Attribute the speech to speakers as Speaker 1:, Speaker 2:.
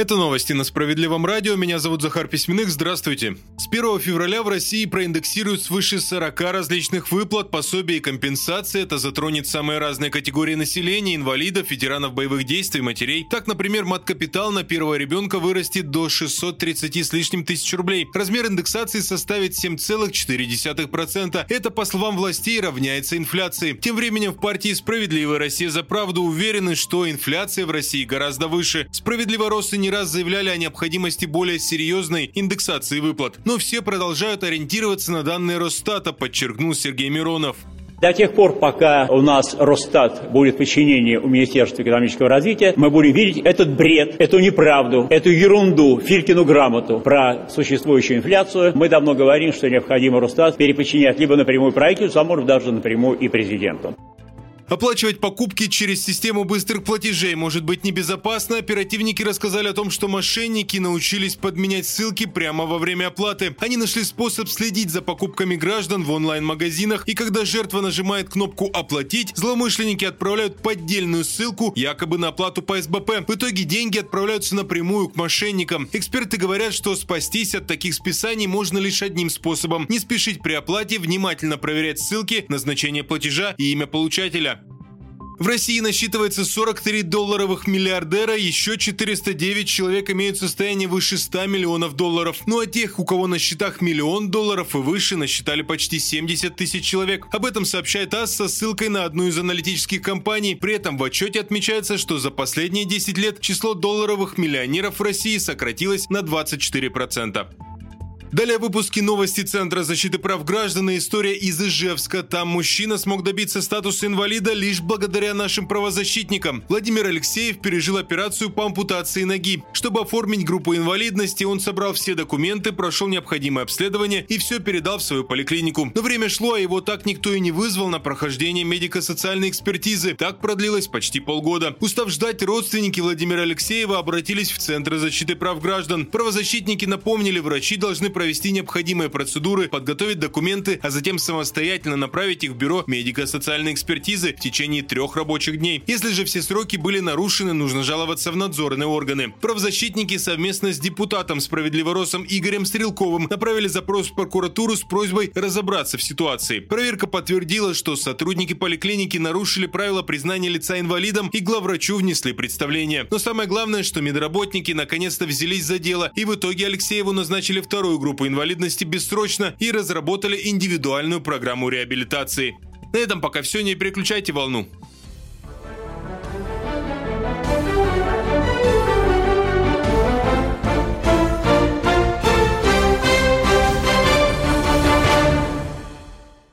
Speaker 1: Это новости на Справедливом радио. Меня зовут Захар Письменных. Здравствуйте. С 1 февраля в России проиндексируют свыше 40 различных выплат, пособий и компенсаций. Это затронет самые разные категории населения, инвалидов, ветеранов боевых действий, матерей. Так, например, мат-капитал на первого ребенка вырастет до 630 с лишним тысяч рублей. Размер индексации составит 7,4%. Это, по словам властей, равняется инфляции. Тем временем в партии «Справедливая Россия за правду» уверены, что инфляция в России гораздо выше. Справедливо росы не раз заявляли о необходимости более серьезной индексации выплат. Но все продолжают ориентироваться на данные Росстата, подчеркнул Сергей Миронов.
Speaker 2: До тех пор, пока у нас Росстат будет в подчинении у Министерства экономического развития, мы будем видеть этот бред, эту неправду, эту ерунду, Филькину грамоту про существующую инфляцию. Мы давно говорим, что необходимо Росстат переподчинять либо напрямую правительству, а может даже напрямую и президенту.
Speaker 1: Оплачивать покупки через систему быстрых платежей может быть небезопасно. Оперативники рассказали о том, что мошенники научились подменять ссылки прямо во время оплаты. Они нашли способ следить за покупками граждан в онлайн-магазинах, и когда жертва нажимает кнопку «Оплатить», злоумышленники отправляют поддельную ссылку якобы на оплату по СБП. В итоге деньги отправляются напрямую к мошенникам. Эксперты говорят, что спастись от таких списаний можно лишь одним способом – не спешить при оплате, внимательно проверять ссылки, назначение платежа и имя получателя. В России насчитывается 43 долларовых миллиардера, еще 409 человек имеют состояние выше 100 миллионов долларов. Ну а тех, у кого на счетах миллион долларов и выше, насчитали почти 70 тысяч человек. Об этом сообщает АС со ссылкой на одну из аналитических компаний. При этом в отчете отмечается, что за последние 10 лет число долларовых миллионеров в России сократилось на 24%. Далее в выпуске новости Центра защиты прав граждан и история из Ижевска. Там мужчина смог добиться статуса инвалида лишь благодаря нашим правозащитникам. Владимир Алексеев пережил операцию по ампутации ноги. Чтобы оформить группу инвалидности, он собрал все документы, прошел необходимое обследование и все передал в свою поликлинику. Но время шло, а его так никто и не вызвал на прохождение медико-социальной экспертизы. Так продлилось почти полгода. Устав ждать, родственники Владимира Алексеева обратились в Центр защиты прав граждан. Правозащитники напомнили, врачи должны провести необходимые процедуры, подготовить документы, а затем самостоятельно направить их в бюро медико-социальной экспертизы в течение трех рабочих дней. Если же все сроки были нарушены, нужно жаловаться в надзорные органы. Правозащитники совместно с депутатом Справедливоросом Игорем Стрелковым направили запрос в прокуратуру с просьбой разобраться в ситуации. Проверка подтвердила, что сотрудники поликлиники нарушили правила признания лица инвалидом и главврачу внесли представление. Но самое главное, что медработники наконец-то взялись за дело и в итоге Алексееву назначили вторую группу группу инвалидности бессрочно и разработали индивидуальную программу реабилитации. На этом пока все, не переключайте волну.